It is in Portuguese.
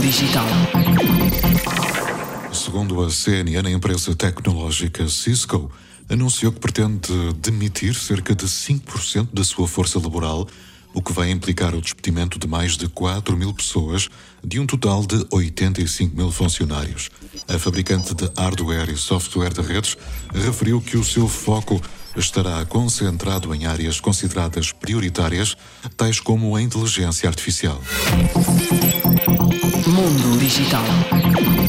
Digital. Segundo a CNN, a empresa tecnológica Cisco anunciou que pretende demitir cerca de 5% da sua força laboral, o que vai implicar o despedimento de mais de 4 mil pessoas, de um total de 85 mil funcionários. A fabricante de hardware e software de redes referiu que o seu foco estará concentrado em áreas consideradas prioritárias, tais como a inteligência artificial. Mundo Digital.